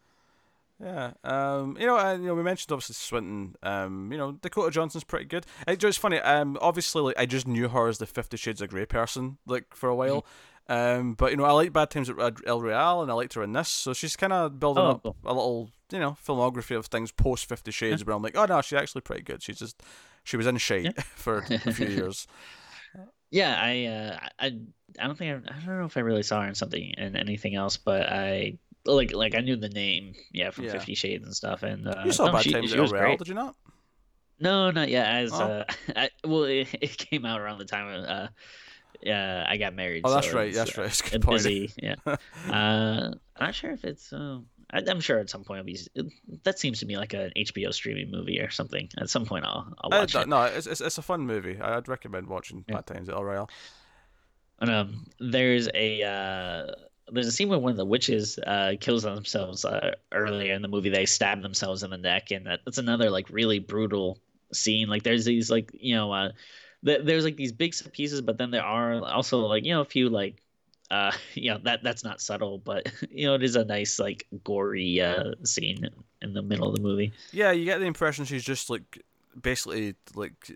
Yeah, um, you know, uh, you know, we mentioned obviously Swinton. Um, you know, Dakota Johnson's pretty good. It, it's funny. Um, obviously, like I just knew her as the Fifty Shades of Grey person, like for a while. Um, but you know, I like Bad Times at El Royale, and I liked her in this. So she's kind of building Oh, up cool. a little, you know, filmography of things post Fifty Shades, where I'm like, oh no, she's actually pretty good. She's just, she was in shade for a few years. Yeah, I, uh, I, I don't think I, I don't know if I really saw her in something in anything else, but I like like I knew the name, yeah, from Yeah. Fifty Shades and stuff. And uh, You saw no, Bad she, Times she was great. did you not? No, not yet. As Oh. uh, I, well, it, it came out around the time uh, yeah, I got married. Oh, that's so right. That's uh, right. It's a a good point. busy, yeah. uh, I'm not sure if it's. Uh, I, I'm sure at some point it'll be. It, that seems to me like an HBO streaming movie or something. At some point, I'll I'll Uh, watch no, it. no, it's, it's it's a fun movie. I'd recommend watching Yeah. Bad Times at El Royale. And um, there's a uh, there's a scene where one of the witches uh, kills themselves uh, earlier in the movie. They stab themselves in the neck, and that, that's another like really brutal scene. Like there's these like you know uh, th- there's like these big pieces, but then there are also like you know a few like uh you know that that's not subtle, but you know it is a nice like gory uh scene in the middle of the movie. Yeah, you get the impression she's just like basically like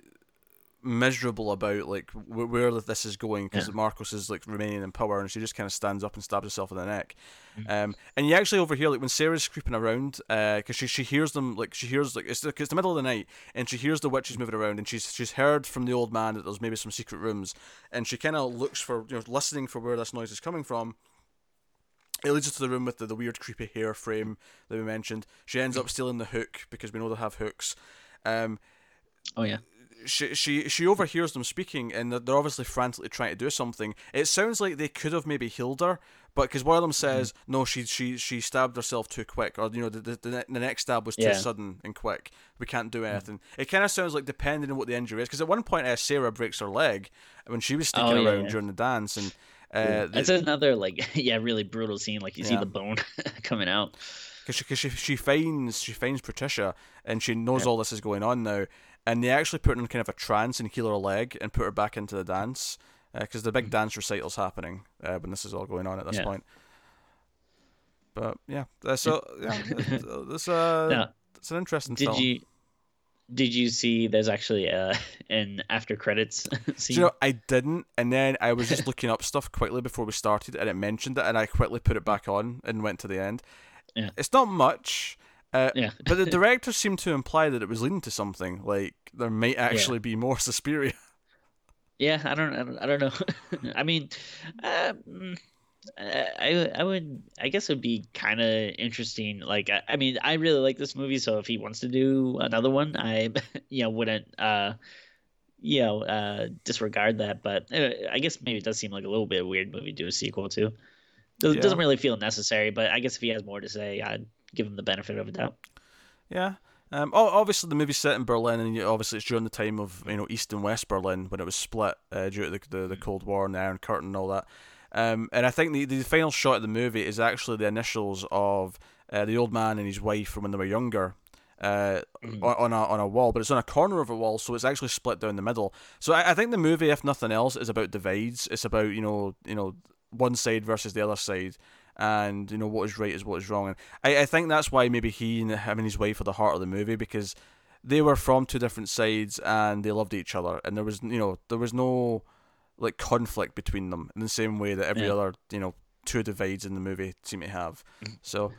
miserable about like wh- where this is going because Yeah. Markos is like remaining in power and she just kind of stands up and stabs herself in the neck. Mhm. Um, and you actually overhear like when Sarah's creeping around because she she hears them like she hears like it's the, it's the middle of the night and she hears the witches moving around and she's she's heard from the old man that there's maybe some secret rooms and she kind of looks for you know listening for where this noise is coming from. It leads us to the room with the, the weird creepy hair frame that we mentioned. She ends up stealing the hook because we know they have hooks. Um, Oh yeah. She she she overhears them speaking, and they're- they're obviously frantically trying to do something. It sounds like they could have maybe healed her, but because one of them says no, she she she stabbed herself too quick, or you know the the, the, the next stab was too Yeah. sudden and quick. We can't do anything. It kind of sounds like depending on what the injury is, because at one point uh, Sarah breaks her leg when she was sneaking Oh, yeah, around yeah. during the dance, and uh, It's another like yeah really brutal scene. Like you see the bone coming out. because she, cause she she finds she finds Patricia and she knows all this is going on now, and they actually put her in kind of a trance and heal her leg and put her back into the dance because the big dance recital's happening uh, when this is all going on at this. Yeah. point. But yeah, uh, so yeah, it's uh, Now, it's an interesting did film. you did you see? There's actually uh, an after credits Do scene. you know, I didn't, and then I was just looking up stuff quickly before we started, and it mentioned it, and I quickly put it back on and went to the end. Yeah. It's not much, uh, yeah, but the director seemed to imply that it was leading to something, like there might actually be more Suspiria. yeah. I don't, I don't, I don't know. I mean, uh, mm, I, I would, I guess it would be kind of interesting. Like, I, I mean, I really like this movie, so if he wants to do another one, I, you know, wouldn't, uh, you know, uh, disregard that. But uh, I guess maybe it does seem like a little bit of a weird movie to do a sequel to. Does, Yeah. Doesn't really feel necessary, but I guess if he has more to say, I'd give him the benefit of a doubt. Yeah. Um, obviously the movie's set in Berlin, and obviously it's during the time of you know East and West Berlin when it was split uh, due to the, the the Cold War and the Iron Curtain and all that. Um, and I think the the final shot of the movie is actually the initials of uh, the old man and his wife from when they were younger. Uh, on on a on a wall, but it's on a corner of a wall, so it's actually split down the middle. So I, I think the movie, if nothing else, is about divides. It's about you know you know one side versus the other side, and you know what is right is what is wrong. And I, I think that's why maybe he and him and his wife are the heart of the movie because they were from two different sides and they loved each other, and there was you know there was no like conflict between them in the same way that every Yeah. other you know two divides in the movie seem to have. Mhm. So.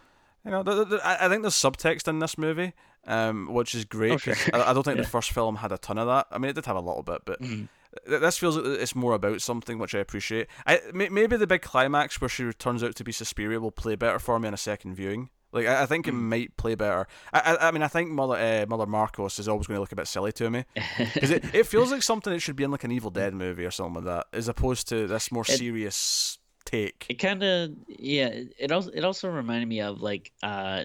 You know, th- th- I think there's subtext in this movie, um, which is great. Oh, sure. I, I don't think Yeah. the first film had a ton of that. I mean, it did have a little bit, but Mhm. Th- this feels like it's more about something which I appreciate. I may, maybe the big climax where she turns out to be Suspiria will play better for me on a second viewing. Like I, I think it Mm. might play better. I, I, I mean, I think Mother uh, Mother Markos is always going to look a bit silly to me because it, it feels like something that should be in like an Evil Dead movie or something like that, as opposed to this more It- serious take. It kind of yeah. It also it also reminded me of like uh,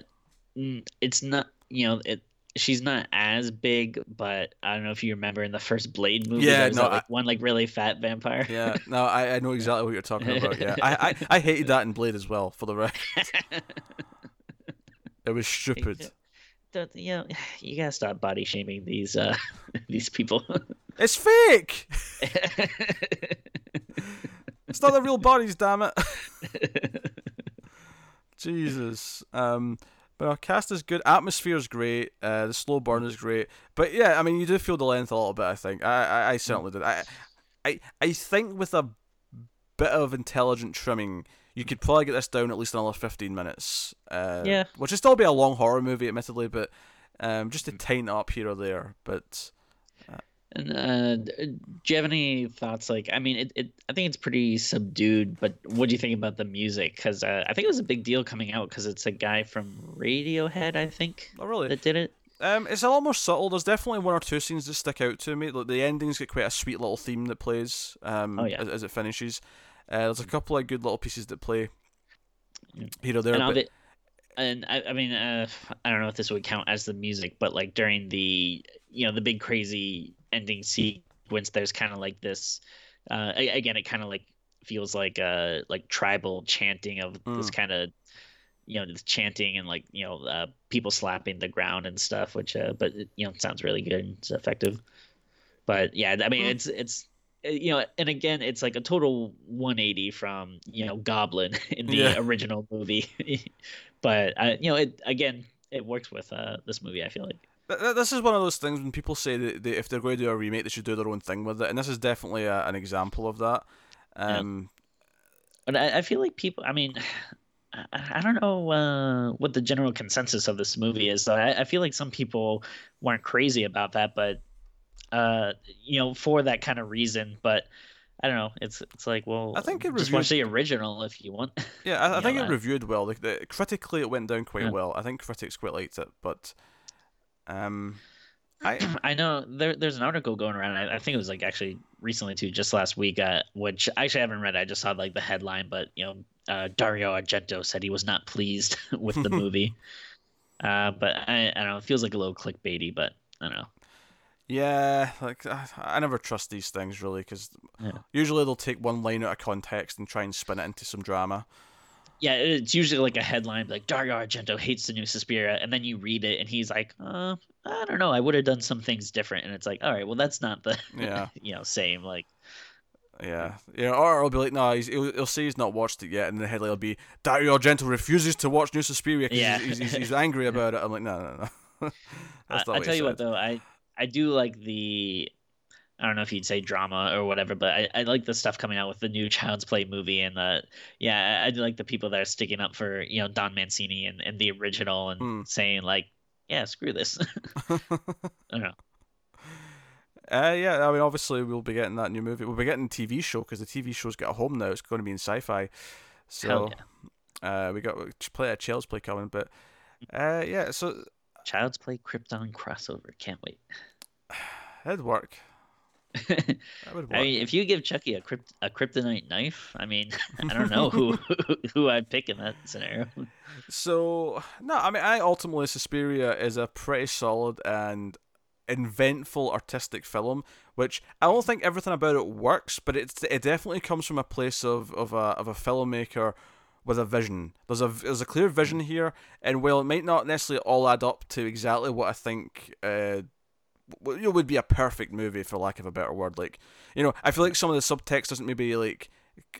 mm, it's not you know it. She's not as big, but I don't know if you remember in the first Blade movie. Yeah, there was no, that, like I- one like really fat vampire. Yeah, no, I, I know exactly what you're talking about. Yeah, I, I, I hated that in Blade as well. For the record, it was stupid. Don't- you know, you gotta stop body shaming these uh these people. It's fake. It's not the real bodies, damn it. Jesus. Um, but our cast is good. Atmosphere is great. Uh, the slow burn is great. But yeah, I mean, you do feel the length a little bit. I think. I, I, I certainly did. I, I, I think with a bit of intelligent trimming, you could probably get this down at least another fifteen minutes. Uh, Yeah. Which would still be a long horror movie, admittedly, but um, just to tighten up here or there. But And uh, do you have any thoughts? Like, I mean, it, it I think it's pretty subdued, but what do you think about the music? Because uh, I think it was a big deal coming out because it's a guy from Radiohead, I think, not really. that did it. Um, it's a lot more subtle. There's definitely one or two scenes that stick out to me. Like the endings get quite a sweet little theme that plays um, Oh, yeah. as, as it finishes. Uh, there's a couple of good little pieces that play here or there. and but and I, I mean, uh, I don't know if this would count as the music, but like during the you know the big crazy ending sequence, there's kind of like this. Uh, again, it kind of like feels like uh like tribal chanting of this Mm. kind of you know this chanting and like you know uh, people slapping the ground and stuff, which uh, but it, you know sounds really good. And it's effective. But yeah, I mean, Mm. it's it's uh, you know, and again, it's like a total 180 from you know Goblin in the Yeah. original movie. but uh, you know, it again, it works with uh, this movie. I feel like. Th- th- this is one of those things when people say that they, if they're going to do a remake, they should do their own thing with it, and this is definitely a, an example of that. Yeah. Um, But I, I feel like people. I mean, I, I don't know uh, what the general consensus of this movie is. So I, I feel like some people weren't crazy about that, but uh, you know, for that kind of reason. But I don't know. It's it's like, well, I think it just watch the original if you want. yeah, I, I Yeah, think it that- reviewed well. Like the, critically, it went down quite Yeah. well. I think critics quite liked it, but um, I I know there there's an article going around. I, I think it was like actually recently too, just last week. Uh, which I actually haven't read. I just saw like the headline, but you know, uh, Dario Argento said he was not pleased with the movie. Uh, but I, I don't know. It feels like a little clickbaity, but I don't know. Yeah, like I, I never trust these things really because Yeah. usually they'll take one line out of context and try and spin it into some drama. Yeah, it's usually like a headline like Dario Argento hates the new Suspiria, and then you read it, and he's like, uh, I don't know, I would have done some things different, and it's like, all right, well, that's not the, Yeah. you know, same like. Yeah, yeah, or it'll be like, no, he's, he'll, he'll say he's not watched it yet, and the headline will be Dario Argento refuses to watch New Suspiria because Yeah. he's, he's, he's angry about it. I'm like, no, no, no. That's I, I tell you what though, I I do like the I don't know if you'd say drama or whatever, but I, I like the stuff coming out with the new Child's Play movie and the yeah, I, I like the people that are sticking up for, you know, Don Mancini and, and the original and Hmm. saying like, yeah, screw this. I don't know. Uh, yeah, I mean, obviously we'll be getting that new movie. We'll be getting a TV show because the TV show's got a home now. It's going to be in Syfy. So yeah. uh, we got play a Child's Play coming, but uh, yeah, so Child's Play Krypton crossover. Can't wait. it'd work. I mean, if you give Chucky a crypt, a kryptonite knife, I mean, I don't know who who I'd pick in that scenario. So no, I mean, I ultimately Suspiria is a pretty solid and inventful artistic film, which I don't think everything about it works, but it's it definitely comes from a place of of a of a filmmaker with a vision. There's a there's a clear vision here, and while it might not necessarily all add up to exactly what I think. Uh, you would be a perfect movie for lack of a better word. Like, you know, I feel like some of the subtext doesn't maybe like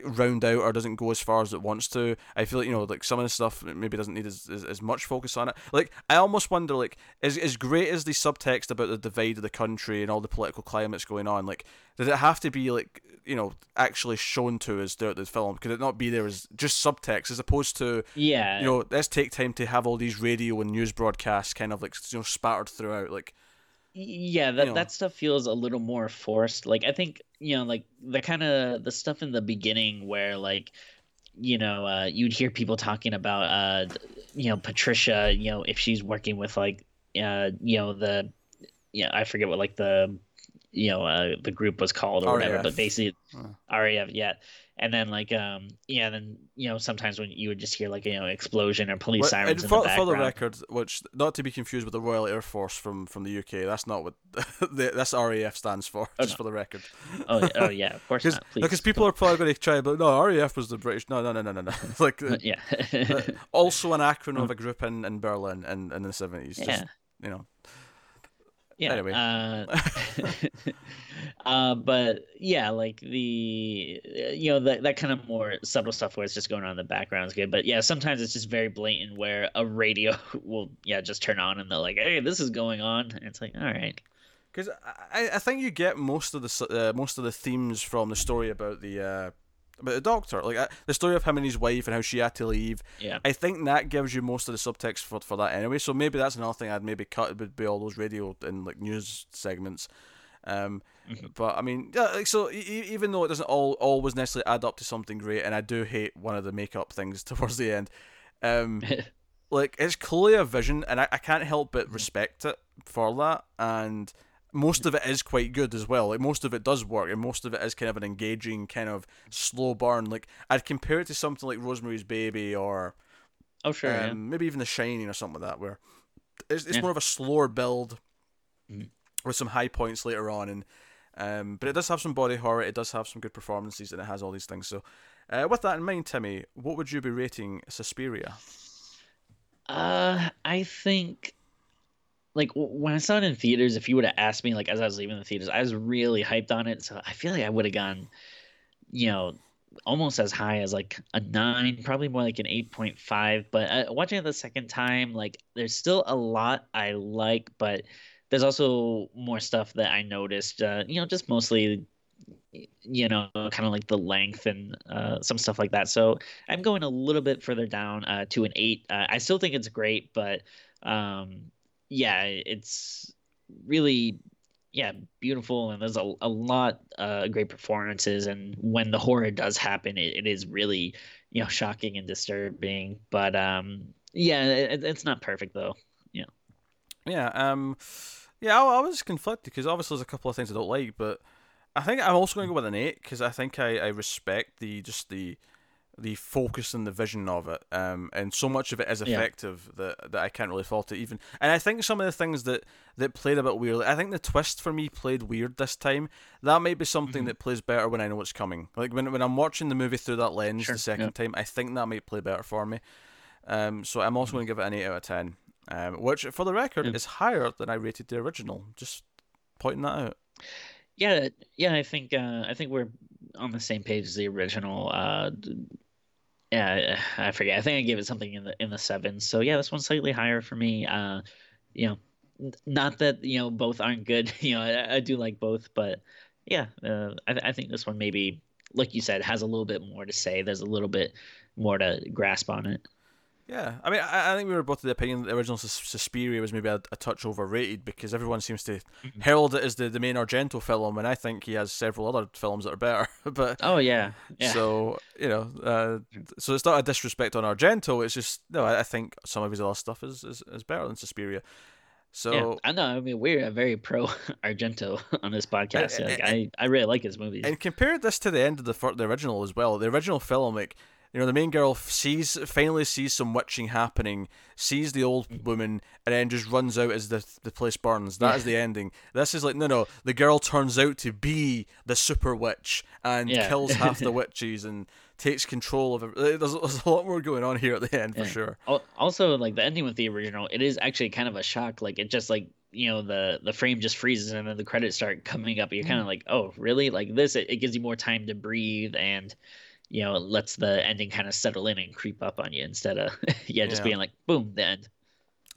round out or doesn't go as far as it wants to. I feel like you know, like some of the stuff maybe doesn't need as, as, as much focus on it. Like, I almost wonder, like, as as great as the subtext about the divide of the country and all the political climates going on, like, does it have to be like you know actually shown to us throughout the film? Could it not be there as just subtext as opposed to Yeah, you know let's take time to have all these radio and news broadcasts kind of like you know spattered throughout like yeah that, You know. that stuff feels a little more forced like i think you know like the kind of the stuff in the beginning where like you know uh you'd hear people talking about uh you know patricia you know if she's working with like uh you know the yeah i forget what like the you know uh the group was called or whatever RAF. but basically Huh. RAF yeah and then like um yeah then you know sometimes when you would just hear like you know explosion or police Well, sirens and in for, the for the record, which not to be confused with the Royal Air Force from, from the UK, that's not what the, that's RAF stands for. Oh, just no. for the record. oh yeah, oh yeah of course Because people are probably going to try, but no, RAF was the British. No, no, no, no, no, no. like uh, yeah also an acronym of a group in, in Berlin in, in the seventies. yeah Just you know. Yeah Anyway. uh, uh but yeah like the you know that that kind of more subtle stuff where it's just going on in the background is good. But yeah sometimes it's just very blatant where a radio will yeah just turn on and they're like hey this is going on. And it's like all right Because I, I think you get most of the uh, most of the themes from the story about the uh, about the doctor, like the story of him and his wife and how she had to leave. yeah I think that gives you most of the subtext for, for that anyway. So maybe that's another thing I'd maybe cut would be all those radio and like news segments. Um, Mhm. but I mean, yeah. Like, so e- even though it doesn't all always necessarily add up to something great, and I do hate one of the makeup things towards the end. Um, like it's clearly a vision, and I, I can't help but respect it for that. And most of it is quite good as well. Like most of it does work, and most of it is kind of an engaging, kind of slow burn. Like I'd compare it to something like Rosemary's Baby or oh sure yeah. um, maybe even The Shining or something like that, where it's, it's Yeah. more of a slower build Mhm. with some high points later on, and um, but it does have some body horror. It does have some good performances, and it has all these things. So, uh, with that in mind, Timmy, what would you be rating Suspiria? Uh, I think like when I saw it in theaters, if you would have asked me like as I was leaving the theaters, I was really hyped on it. So I feel like I would have gone, you know, almost as high as like a nine, probably more like an eight point five. But uh, watching it the second time, like there's still a lot I like, but there's also more stuff that I noticed. Uh, you know, just mostly. You know, kind of like the length and uh, some stuff like that. So I'm going a little bit further down uh, to an eight. Uh, I still think it's great, but um, yeah, it's really yeah beautiful, and there's a, a lot uh, great performances. And when the horror does happen, it, it is really you know shocking and disturbing. But um, yeah, it, it's not perfect though. Yeah, yeah um, yeah, I, I was conflicted because obviously there's a couple of things I don't like, but I think I'm also going to go with an eight because I think I, I respect the just the the focus and the vision of it, um, and so much of it is Yeah. effective that that I can't really fault it even. And I think some of the things that that played a bit weirdly, I think the twist for me played weird this time. That might be something Mhm. that plays better when I know it's coming. Like when when I'm watching the movie through that lens Sure, the second yeah. time, I think that might play better for me. Um, so I'm also going to give it an eight out of ten, um, which for the record Yeah. is higher than I rated the original. Just pointing that out. Yeah, yeah, I think uh, I think we're on the same page as the original. Uh, yeah, I forget. I think I gave it something in the in the sevens. So yeah, this one's slightly higher for me. Uh, you know, not that you know both aren't good. You know, I, I do like both, but yeah, uh, I I think this one maybe, like you said, has a little bit more to say. There's a little bit more to grasp on it. Yeah, I mean, I, I think we were both of the opinion that the original Sus- Suspiria was maybe a, a touch overrated because everyone seems to herald it as the, the main Argento film, and I think he has several other films that are better. but Oh yeah, yeah. so you know, uh, so it's not a disrespect on Argento. It's just no, I, I think some of his other stuff is, is, is better than Suspiria. So yeah, I know. I mean, we're very pro Argento on this podcast. And- Like, and- I, I really like his movies. And compare this to the end of the the original as well. The original film, like you know, the main girl sees finally sees some witching happening, sees the old woman, and then just runs out as the the place burns. That is the ending. This is like no, no. The girl turns out to be the super witch and Yeah. kills half the witches and takes control of it. There's, there's a lot more going on here at the end for Yeah. sure. Also, like the ending with the original, it is actually kind of a shock. Like it just like you know the the frame just freezes and then the credits start coming up. You're kind of mm. like, oh, really? Like this, it, it gives you more time to breathe and you know it lets the ending kind of settle in and creep up on you instead of yeah just Yeah. being like boom the end.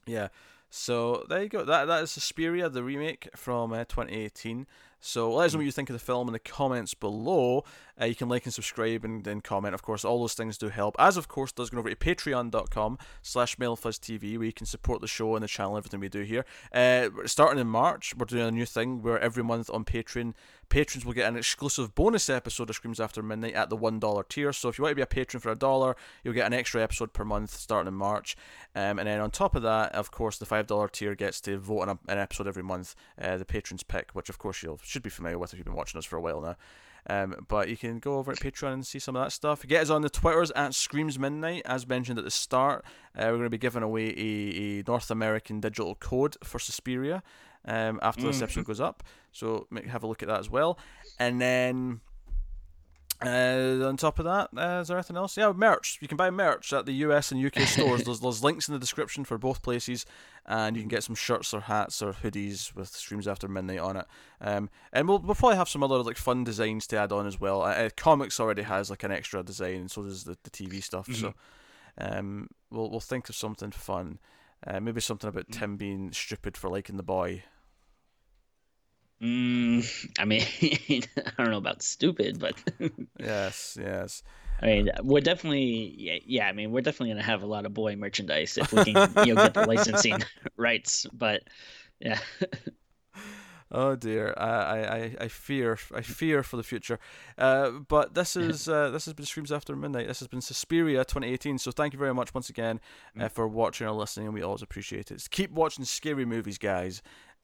Yeah. So there you go. That that is Suspiria, the remake from uh, 2018. So let us know what you think of the film in the comments below. Uh, you can like and subscribe and then comment. Of course, all those things do help. As of course does go over to patreon.com slash TV where you can support the show and the channel, everything we do here. Uh, starting in March, we're doing a new thing where every month on Patreon, patrons will get an exclusive bonus episode of Screams After Midnight at the $1 tier. So if you want to be a patron for a dollar, you'll get an extra episode per month starting in March. Um, and then on top of that, of course, the $5 tier gets to vote on a, an episode every month, uh, the patrons pick, which of course you should be familiar with if you've been watching us for a while now. Um, but you can go over at Patreon and see some of that stuff. Get us on the Twitters at Screams Midnight. As mentioned at the start, uh, we're going to be giving away a, a North American digital code for Suspiria um, after mm. this episode goes up. So make, have a look at that as well. And then uh, on top of that, uh, is there anything else? Yeah, merch. You can buy merch at the US and UK stores. there's, there's links in the description for both places, and you can get some shirts or hats or hoodies with Screams After Midnight on it. Um, and we'll, we'll probably have some other like fun designs to add on as well. Uh, comics already has like an extra design, and so does the, the TV stuff. Mm-hmm. So um, we'll we'll think of something fun. Uh, maybe something about mm. Tim being stupid for liking the boy. Mm, I mean, I don't know about stupid, but yes, yes. I mean, we're definitely, yeah, yeah. I mean, we're definitely gonna have a lot of boy merchandise if we can, you know, get the licensing rights. But yeah. Oh dear, I, I, I fear, I fear for the future. Uh, but this is uh, this has been Screams After Midnight. This has been Suspiria 2018. So thank you very much once again uh, for watching or listening, and we always appreciate it. Keep watching scary movies, guys,